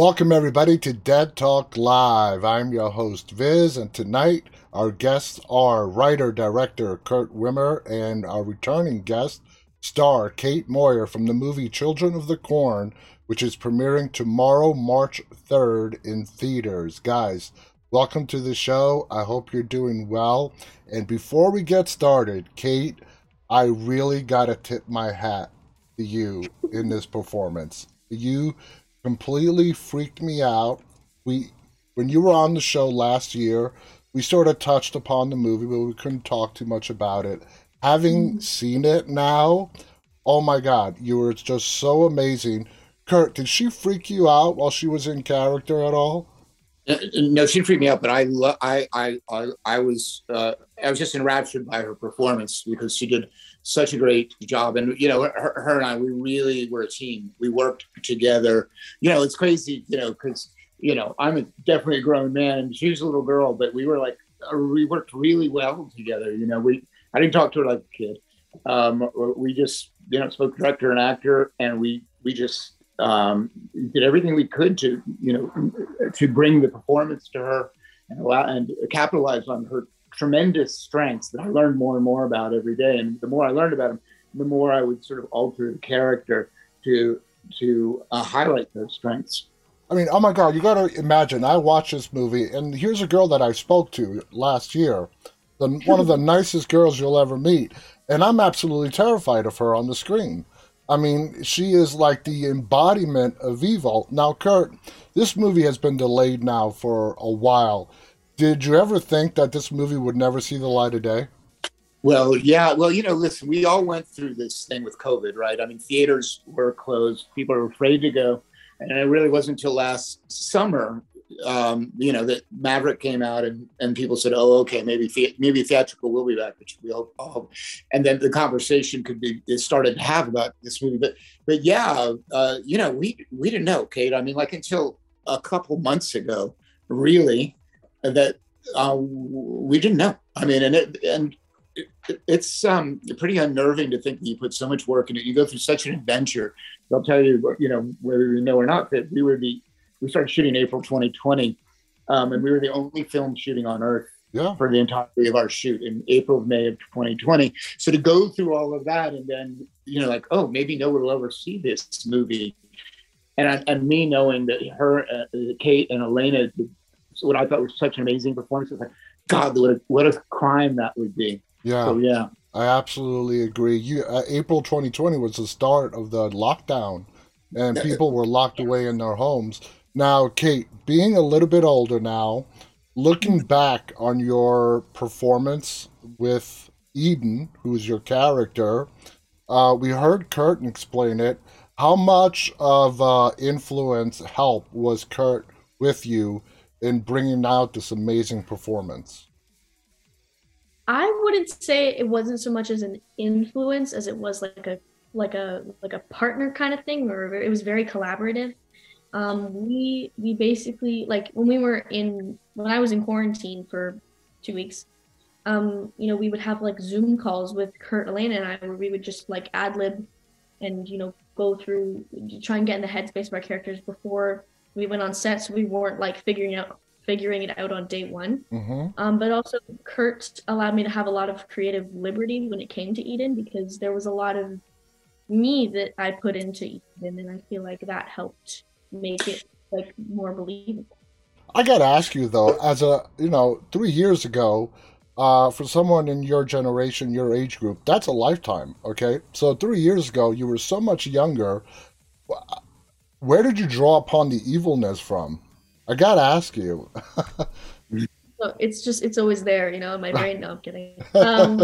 Welcome, everybody, to Dead Talk Live. I'm your host, Viz, and tonight our guests are writer director Kurt Wimmer and our returning guest, star Kate Moyer from the movie Children of the Corn, which is premiering tomorrow, March 3rd, in theaters. Guys, welcome to the show. I hope you're doing well. And before we get started, Kate, I really got to tip my hat to you in this performance. You completely freaked me out. We when you were on the show last year, we sort of touched upon the movie, but we couldn't talk too much about it. Having mm. seen it now, oh my god, you were just so amazing. Kurt, did she freak you out while she was in character at all? Uh, no, she freaked me out, but I, lo- I, I, I, I was, uh, I was just enraptured by her performance because she did such a great job. And you know, her, her and I, we really were a team. We worked together. You know, it's crazy. You know, because you know, I'm a, definitely a grown man, and she's a little girl, but we were like, uh, we worked really well together. You know, we, I didn't talk to her like a kid. Um, we just, you know, spoke director and actor, and we, we just um, did everything we could to, you know, to bring the performance to her and allow and capitalize on her tremendous strengths that I learned more and more about every day. And the more I learned about them, the more I would sort of alter the character to to uh, highlight those strengths. I mean, oh my God, you got to imagine. I watched this movie, and here's a girl that I spoke to last year, the, one of the nicest girls you'll ever meet, and I'm absolutely terrified of her on the screen. I mean, she is like the embodiment of evil. Now, Kurt, this movie has been delayed now for a while. Did you ever think that this movie would never see the light of day? Well, yeah. Well, you know, listen, we all went through this thing with COVID, right? I mean, theaters were closed, people were afraid to go. And it really wasn't until last summer, um, you know, that Maverick came out and, and people said, oh, okay, maybe the- maybe theatrical will be back, which we all, all and then the conversation could be it started to have about this movie. But but yeah, uh, you know, we we didn't know, Kate. I mean, like until a couple months ago, really, that uh, we didn't know. I mean, and it, and it, it's um, pretty unnerving to think that you put so much work in it. You go through such an adventure. I'll tell you, you know, whether you know or not, that we were the we started shooting April 2020, um, and we were the only film shooting on Earth yeah. for the entirety of our shoot in April, May of 2020. So to go through all of that and then, you know, like, oh, maybe no one will ever see this movie. And, and me knowing that her, uh, Kate and Elena what I thought was such an amazing performance. It's like, God, what a, what a crime that would be. Yeah. So, yeah. I absolutely agree. You, uh, April 2020 was the start of the lockdown, and people were locked away in their homes. Now, Kate, being a little bit older now, looking back on your performance with Eden, who's your character, uh, we heard Kurt explain it. How much of uh, influence, help was Kurt with you in bringing out this amazing performance? I wouldn't say it wasn't so much as an influence as it was like a like a like a partner kind of thing, or it was very collaborative. Um, we we basically like when we were in when I was in quarantine for two weeks. Um, you know, we would have like Zoom calls with Kurt, Elena, and I, where we would just like ad lib and you know go through try and get in the headspace of our characters before we went on set, so we weren't like figuring out figuring it out on day one. Mm-hmm. Um, but also, Kurt allowed me to have a lot of creative liberty when it came to Eden because there was a lot of me that I put into Eden, and I feel like that helped make it like more believable. I gotta ask you though, as a you know, three years ago, uh, for someone in your generation, your age group, that's a lifetime. Okay, so three years ago, you were so much younger where did you draw upon the evilness from? I gotta ask you. it's just it's always there, you know, in my brain. No, I'm kidding. Um,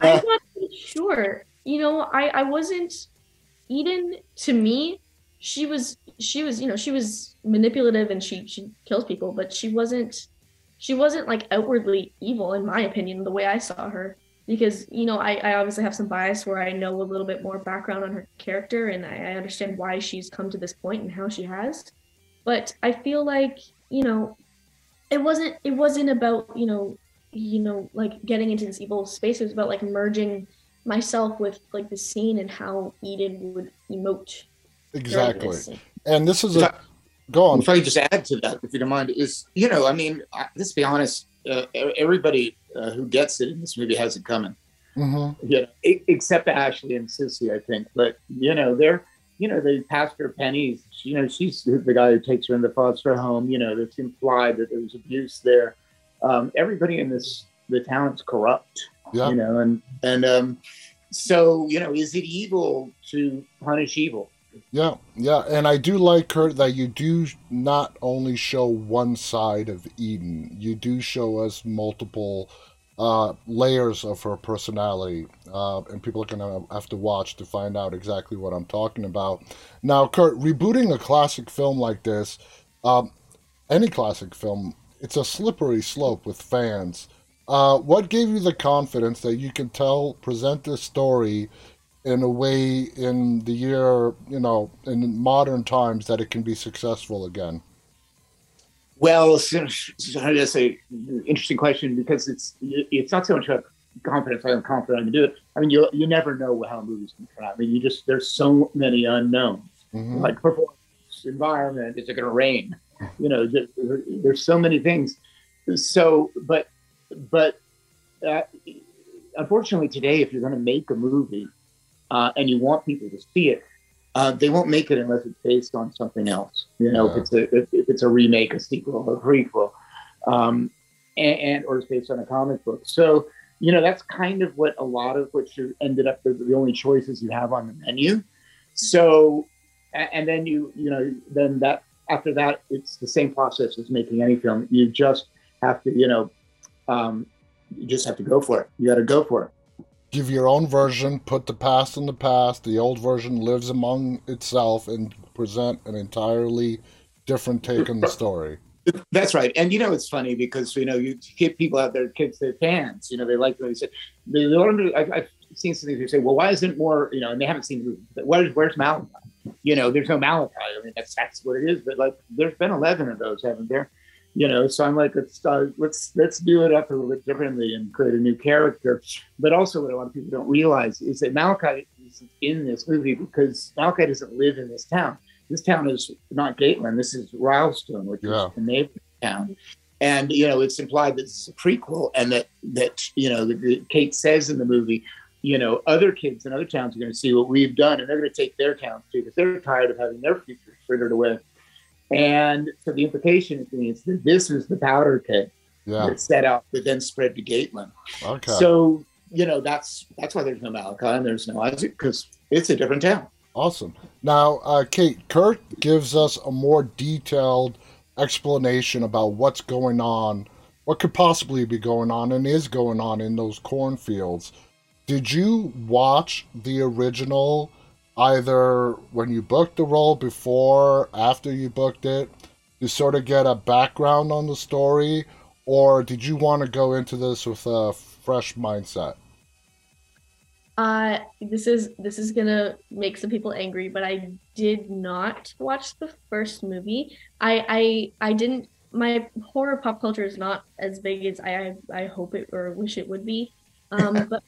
I'm not sure. You know, I I wasn't Eden to me. She was she was you know she was manipulative and she she kills people, but she wasn't she wasn't like outwardly evil in my opinion the way I saw her because you know I, I obviously have some bias where i know a little bit more background on her character and I, I understand why she's come to this point and how she has but i feel like you know it wasn't it wasn't about you know you know like getting into this evil space it was about like merging myself with like the scene and how eden would emote exactly and this is a Go on. If I could just add to that, if you don't mind, is you know, I mean, let's be honest. Uh, everybody uh, who gets it in this movie has it coming. Mm-hmm. You know, except Ashley and Sissy, I think. But you know, they're you know, they passed her pennies. You know, she's the guy who takes her in the foster home. You know, it's implied that there was abuse there. Um, everybody in this the town's corrupt. Yeah. You know, and and um, so you know, is it evil to punish evil? Yeah, yeah, and I do like Kurt that you do not only show one side of Eden, you do show us multiple uh, layers of her personality, uh, and people are gonna have to watch to find out exactly what I'm talking about. Now, Kurt, rebooting a classic film like this, um, any classic film, it's a slippery slope with fans. Uh, what gave you the confidence that you can tell, present this story in a way in the year, you know, in modern times that it can be successful again? Well, I say interesting question because it's it's not so much about confidence. I'm confident I can do it. I mean, you you never know how a movie's going to turn out. I mean, you just there's so many unknowns, mm-hmm. like performance, environment. Is it going to rain? You know, there, there's so many things. So, but but uh, unfortunately, today, if you're going to make a movie uh, and you want people to see it, uh, they won't make it unless it's based on something else. You know, yeah. if it's a if, if, it's a remake, a sequel, a prequel, um, and, and, or it's based on a comic book. So you know that's kind of what a lot of what you ended up the, the only choices you have on the menu. So and then you you know then that after that it's the same process as making any film. You just have to you know um, you just have to go for it. You got to go for it give your own version, put the past in the past, the old version lives among itself, and present an entirely different take on the story. That's right, and you know it's funny because you know you get people out there, kids, they're fans. You know they like they say. They, they to, I've, seen some things who say, "Well, why isn't more?" You know, and they haven't seen the. Where's Where's Malachi? You know, there's no Malachi. I mean, that's that's what it is. But like, there's been eleven of those, haven't there? You know so i'm like let's uh, let's let's do it up a little bit differently and create a new character but also what a lot of people don't realize is that malachi is in this movie because malachi doesn't live in this town this town is not Gatlin. This is Rylstone, which yeah. is the neighboring town. And you know, it's implied that it's a prequel, and that that you know, the, the, Kate says in the movie, you know, other kids in other towns are going to see what we've done, and they're going to take their towns too, because they're tired of having their future frittered away. And so the implication is that this was the powder keg yeah. that set out that then spread to Gatlin. Okay. So you know that's that's why there's no Malachi and there's no Isaac because it's a different town. Awesome. Now, uh, Kate, Kurt gives us a more detailed explanation about what's going on, what could possibly be going on, and is going on in those cornfields. Did you watch the original either when you booked the role before, after you booked it, to sort of get a background on the story, or did you want to go into this with a fresh mindset? Uh, this is this is gonna make some people angry, but I did not watch the first movie. I I I didn't. My horror pop culture is not as big as I I, I hope it or wish it would be. Um, but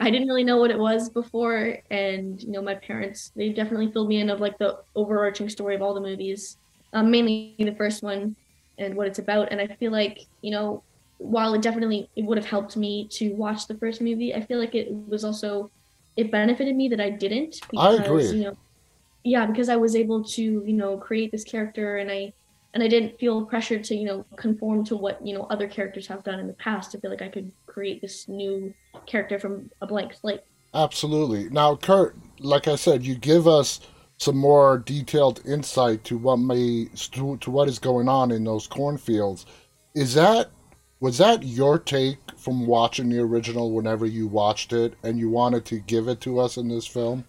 I didn't really know what it was before, and you know, my parents they definitely filled me in of like the overarching story of all the movies, um, mainly the first one and what it's about. And I feel like you know, while it definitely it would have helped me to watch the first movie, I feel like it was also it benefited me that I didn't. Because, I agree. You know, yeah, because I was able to you know create this character, and I and I didn't feel pressured to, you know, conform to what, you know, other characters have done in the past. I feel like I could create this new character from a blank slate. Absolutely. Now, Kurt, like I said, you give us some more detailed insight to what may to, to what is going on in those cornfields. Is that was that your take from watching the original whenever you watched it and you wanted to give it to us in this film?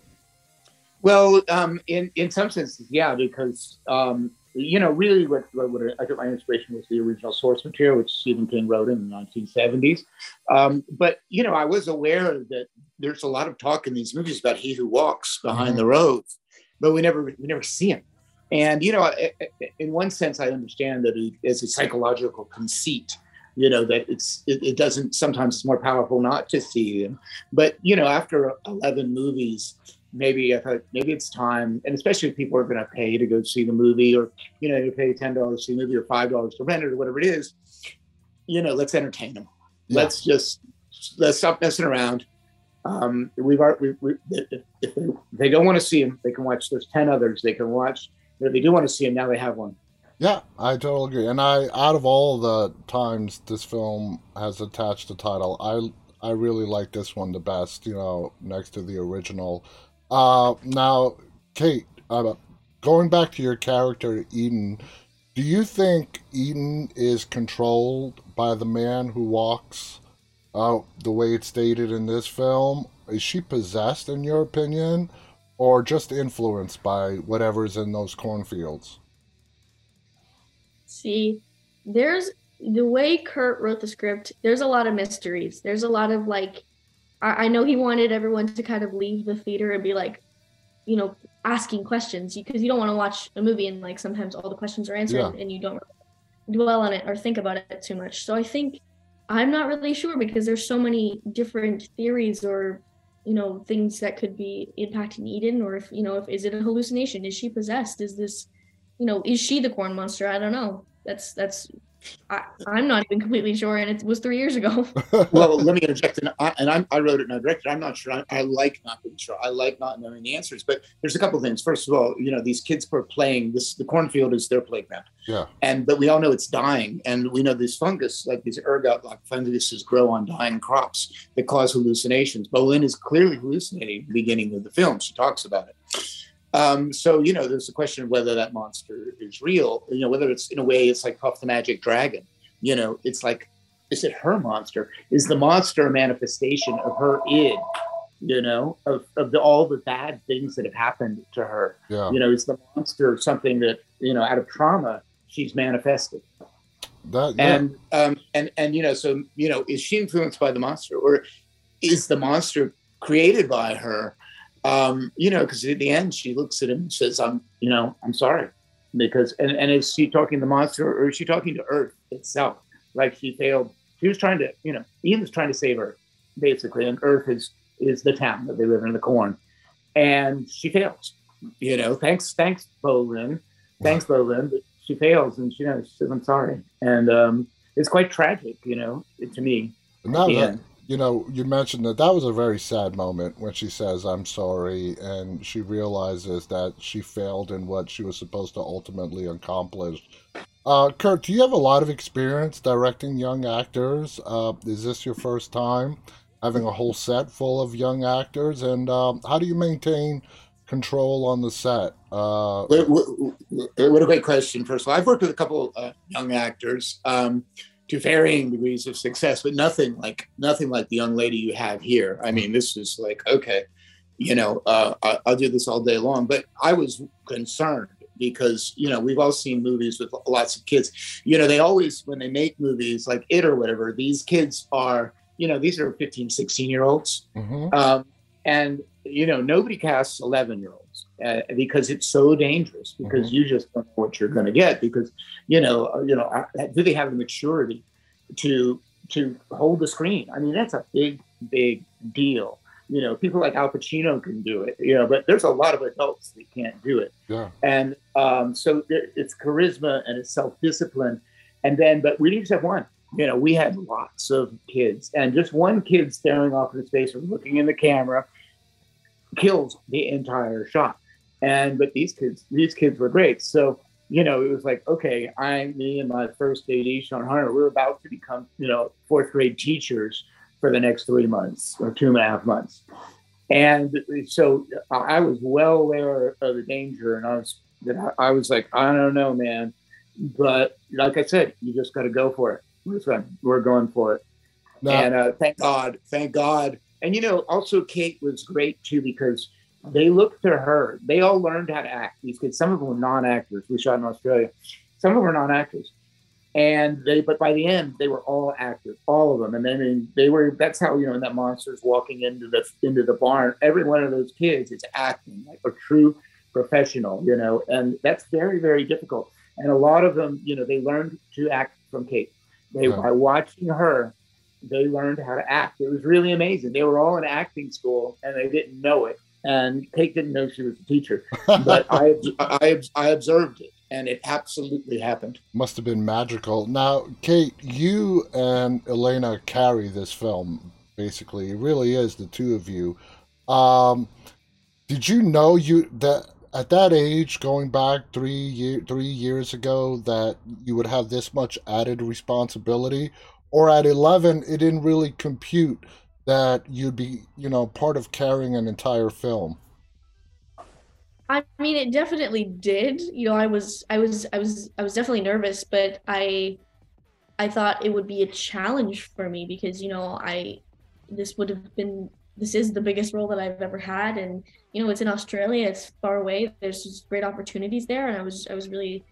Well, um, in in some senses, yeah, because um, you know, really what, what, I took my inspiration was the original source material, which Stephen King wrote in the 1970s. Um, but, you know, I was aware that there's a lot of talk in these movies about he who walks behind mm-hmm. the roads, but we never, we never see him. And, you know, in one sense, I understand that it is a psychological conceit, you know, that it's, it, it doesn't, sometimes it's more powerful not to see him. But, you know, after 11 movies, maybe I thought maybe it's time, and especially if people are going to pay to go see the movie, or you know, you pay ten dollars to see the movie or five dollars to rent it or whatever it is. You know, let's entertain them. Yeah. Let's just let's stop messing around. Um, we've we, we, if, if they, they don't want to see them, they can watch. There's ten others they can watch. But if they do want to see them, now they have one. Yeah, I totally agree. And I, out of all the times this film has attached a title, I I really like this one the best. You know, next to the original. Uh, now, Kate, uh, going back to your character Eden, do you think Eden is controlled by the man who walks out the way it's stated in this film? Is she possessed, in your opinion, or just influenced by whatever's in those cornfields? See, there's the way Kurt wrote the script, there's a lot of mysteries. There's a lot of like, I, I know he wanted everyone to kind of leave the theater and be like, you know, asking questions because you don't want to watch a movie and like sometimes all the questions are answered yeah. and you don't dwell on it or think about it too much. So I think I'm not really sure because there's so many different theories or you know things that could be impacting Eden or if you know if is it a hallucination? Is she possessed? Is this you know is she the corn monster? I don't know. That's that's I, am not even completely sure, and it was three years ago. well, let me interject, and I, and I'm, i wrote it and I directed. I'm not sure. I, I, like not being sure. I like not knowing the answers. But there's a couple things. First of all, you know, these kids are playing. This the cornfield is their playground. Yeah. And but we all know it's dying, and we know this fungus, like these ergot like funguses, grow on dying crops that cause hallucinations. Boleyn is clearly hallucinating at the beginning of the film. She talks about it. Um, so you know, there's a question of whether that monster is real. You know, whether it's in a way it's like Puff the Magic Dragon. You know, it's like, is it her monster? Is the monster a manifestation of her id? You know, of, of the, all the bad things that have happened to her. Yeah. You know, is the monster something that you know out of trauma she's manifested? That, yeah. And um, and and you know, so you know, is she influenced by the monster, or is the monster created by her? Um, you know, because at the end she looks at him and says, "I'm, you know, I'm sorry," because and and is she talking to the monster or is she talking to Earth itself? Like she failed. She was trying to, you know, Ian was trying to save Earth, basically, and Earth is is the town that they live in, the corn, and she fails. You know, thanks, thanks, Boleyn, thanks, Boleyn, but she fails, and she, you know, she says, "I'm sorry," and um, it's quite tragic, you know, to me. No, you know, you mentioned that that was a very sad moment when she says, I'm sorry, and she realizes that she failed in what she was supposed to ultimately accomplish. Uh, Kurt, do you have a lot of experience directing young actors? Uh, is this your first time having a whole set full of young actors? And um, how do you maintain control on the set? Uh, what, what, what, a great question, first of all. I've worked with a couple uh, young actors. Um, to varying degrees of success, but nothing like nothing like the young lady you have here. I mean, this is like okay, you know, uh, I, will do this all day long. But I was concerned because you know we've all seen movies with lots of kids. You know, they always when they make movies like it or whatever, these kids are you know these are 15, 16 year olds, mm-hmm. um, and you know nobody casts 11 year olds uh, because it's so dangerous because mm-hmm. you just don't know what you're going to get because you know uh, you know uh, do they have the maturity to to hold the screen? I mean that's a big big deal. You know people like al pacino can do it you know but there's a lot of adults that can't do it. Yeah. and um, so it's charisma and it's self-discipline. And then but we just have one. You know we had lots of kids and just one kid staring off into space or looking in the camera kills the entire shot and but these kids, these kids were great. So you know, it was like, okay, I, me and my first AD, Sean Hunter, we're about to become, you know, fourth grade teachers for the next three months or two and a half months. And so I was well aware of the danger, and I was that I was like, I don't know, man, but like I said, you just got to go for it. We're, we're going for it, no. and uh, thank God, thank God. And you know, also Kate was great too because they looked to her. They all learned how to act. These kids, some of them were non-actors. We shot in Australia. Some of them were non-actors, and they. But by the end, they were all actors, all of them. And then I mean, they were. That's how you know. When that monster's walking into the into the barn. Every one of those kids is acting like a true professional. You know, and that's very very difficult. And a lot of them, you know, they learned to act from Kate. They by watching her, they learned how to act. It was really amazing. They were all in acting school and they didn't know it and Kate didn't know she was a teacher, but I, I, I observed it, and it absolutely happened. Must have been magical. Now, Kate, you and Elena carry this film. Basically, it really is the two of you. Um, did you know you that at that age, going back three year three years ago, that you would have this much added responsibility, or at eleven, it didn't really compute that you'd be, you know, part of carrying an entire film? I mean, it definitely did. You know, I was, I was, I was, I was definitely nervous, but I, I thought it would be a challenge for me because you know, I, this would have been, this is the biggest role that I've ever had, and you know, it's in Australia, it's far away. There's just great opportunities there, and I was, I was really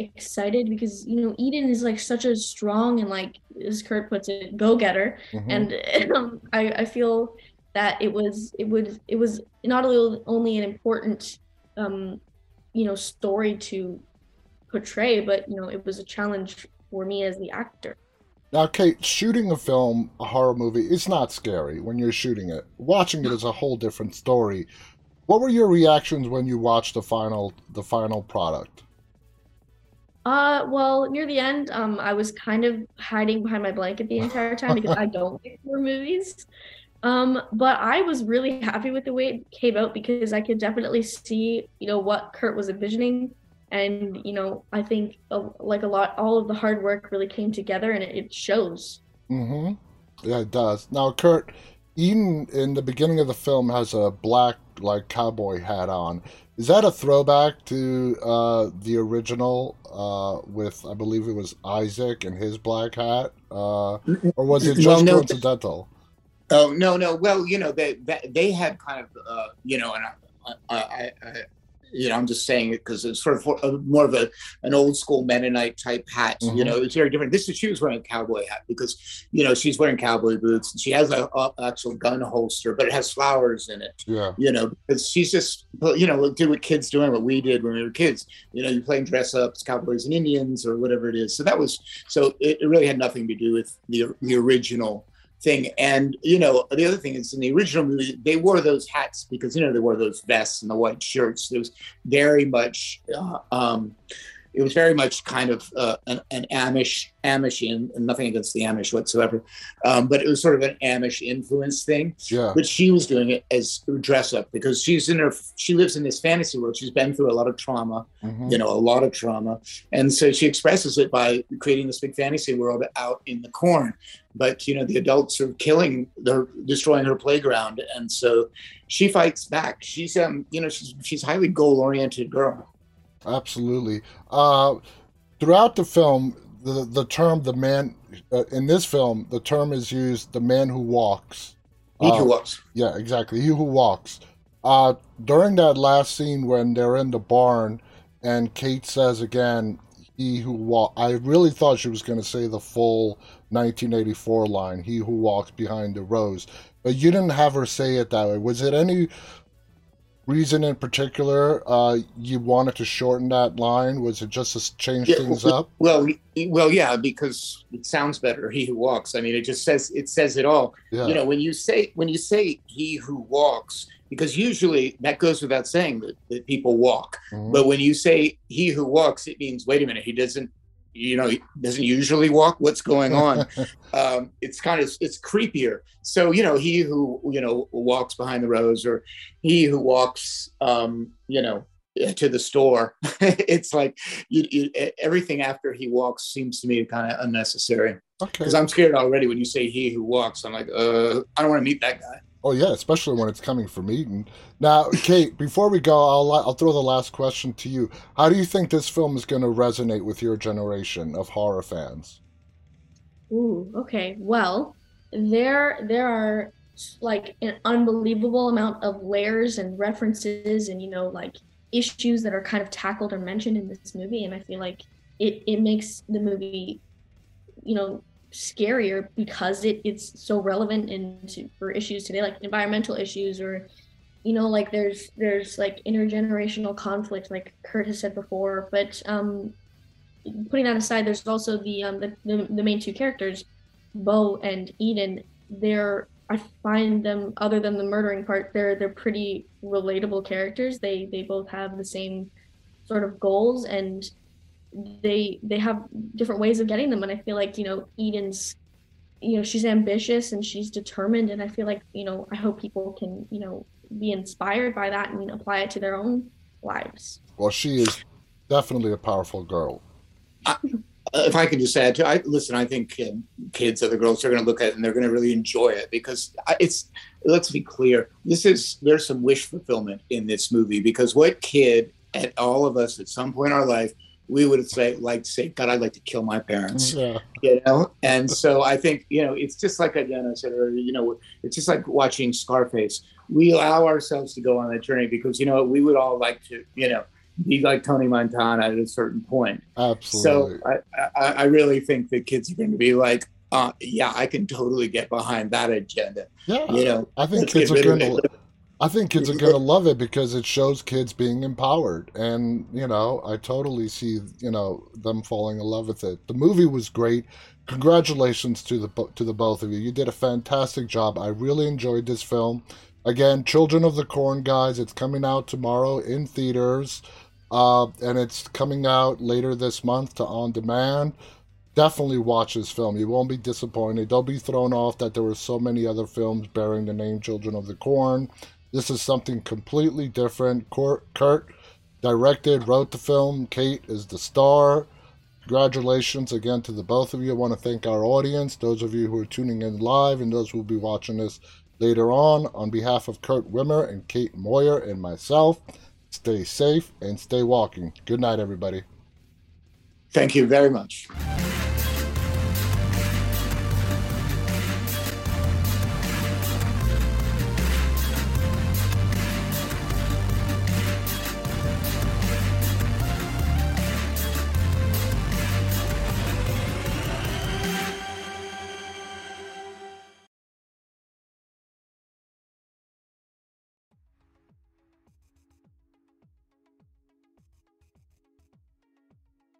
excited because you know Eden is like such a strong and like as Kurt puts it, go getter, mm-hmm. and um, I, I feel that it was it would it was not only only an important um, you know story to portray, but you know it was a challenge for me as the actor. Now, Kate, shooting a film, a horror movie, it's not scary when you're shooting it. Watching it is a whole different story. What were your reactions when you watched the final the final product? Uh, well, near the end, um, I was kind of hiding behind my blanket the entire time because I don't like horror movies. Um, but I was really happy with the way it came out because I could definitely see, you know, what Kurt was envisioning, and you know, I think uh, like a lot, all of the hard work really came together, and it, it shows. Mm-hmm. Yeah, it does. Now, Kurt, Eden in the beginning of the film has a black like cowboy hat on. Is that a throwback to uh, the original uh, with I believe it was Isaac and his black hat, uh, or was it just well, no, coincidental? Oh no, no. Well, you know they they had kind of uh, you know, and I, I, I, you know, I'm just saying it because it's sort of a, more of a an old school Mennonite type hat. Mm-hmm. You know, it's very different. This is she was wearing a cowboy hat because you know she's wearing cowboy boots and she has a, a actual gun holster, but it has flowers in it. Yeah, you know, because she's just you know do what kids doing what we did when we were kids. You know, you playing dress ups, cowboys and Indians or whatever it is. So that was so it, it really had nothing to do with the the original thing. And you know, the other thing is in the original movie, they wore those hats because you know they wore those vests and the white shirts. It was very much uh, um, it was very much kind of uh, an, an, Amish, Amishian, and nothing against the Amish whatsoever, um, but it was sort of an Amish influence thing. Yeah. But she was doing it as dress up because she's in her, she lives in this fantasy world. She's been through a lot of trauma, mm-hmm. you know, a lot of trauma, and so she expresses it by creating this big fantasy world out in the corn. But you know, the adults are killing, they're destroying her playground, and so she fights back. She's um, you know, she's she's highly goal oriented girl. Absolutely. Uh, throughout the film, the the term "the man" uh, in this film, the term is used "the man who walks." He uh, who walks. Yeah, exactly. He who walks. Uh, during that last scene when they're in the barn, and Kate says again, "He who walk." I really thought she was going to say the full 1984 line, "He who walks behind the rows," but you didn't have her say it that way. Was it any reason in particular uh, you wanted to shorten that line? Was it just to change yeah, things well, up? Well, well, yeah, because it sounds better. He who walks. I mean, it just says it says it all. Yeah. You know, when you say when you say he who walks, because usually that goes without saying that, that people walk. Mm-hmm. But when you say he who walks, it means wait a minute, he doesn't you know he doesn't usually walk what's going on? Um, it's kind of it's creepier. So you know he who you know walks behind the rows or he who walks um, you know to the store it's like you, you, everything after he walks seems to me kind of unnecessary. Because okay. i'm scared already when you say he who walks i'm like uh i don't want to meet that guy Oh yeah, especially when it's coming from Eden. Now, Kate, before we go, I'll I'll throw the last question to you. How do you think this film is going to resonate with your generation of horror fans? Ooh, okay. Well, there there are like an unbelievable amount of layers and references and you know like issues that are kind of tackled or mentioned in this movie and I feel like it it makes the movie you know scarier because it, it's so relevant into for issues today like environmental issues or you know like there's there's like intergenerational conflict like kurt has said before but um putting that aside there's also the um the, the, the main two characters bo and eden they're I find them other than the murdering part, they're they're pretty relatable characters. They they both have the same sort of goals and they they have different ways of getting them and I feel like, you know, Eden's you know, she's ambitious and she's determined and I feel like, you know, I hope people can, you know, be inspired by that and apply it to their own lives. Well, she is definitely a powerful girl. I, if I can just add to, I listen. I think um, kids, other girls, are going to look at it and they're going to really enjoy it because it's. Let's be clear. This is there's some wish fulfillment in this movie because what kid and all of us at some point in our life we would say like to say god i'd like to kill my parents yeah. you know and so i think you know it's just like again i said earlier you know it's just like watching scarface we allow ourselves to go on that journey because you know we would all like to you know be like Tony Montana at a certain point. Absolutely. So I, I, I really think that kids are going to be like, uh, yeah, I can totally get behind that agenda. Yeah, you know, I think kids are going to. I think kids are going to love it because it shows kids being empowered, and you know, I totally see you know them falling in love with it. The movie was great. Congratulations to the to the both of you. You did a fantastic job. I really enjoyed this film. Again, Children of the Corn, guys. It's coming out tomorrow in theaters. Uh, and it's coming out later this month to on demand. Definitely watch this film. You won't be disappointed. Don't be thrown off that there were so many other films bearing the name Children of the Corn. This is something completely different. Kurt directed, wrote the film. Kate is the star. Congratulations again to the both of you. I want to thank our audience, those of you who are tuning in live, and those who will be watching this later on. On behalf of Kurt Wimmer and Kate Moyer and myself, Stay safe and stay walking. Good night, everybody. Thank you very much.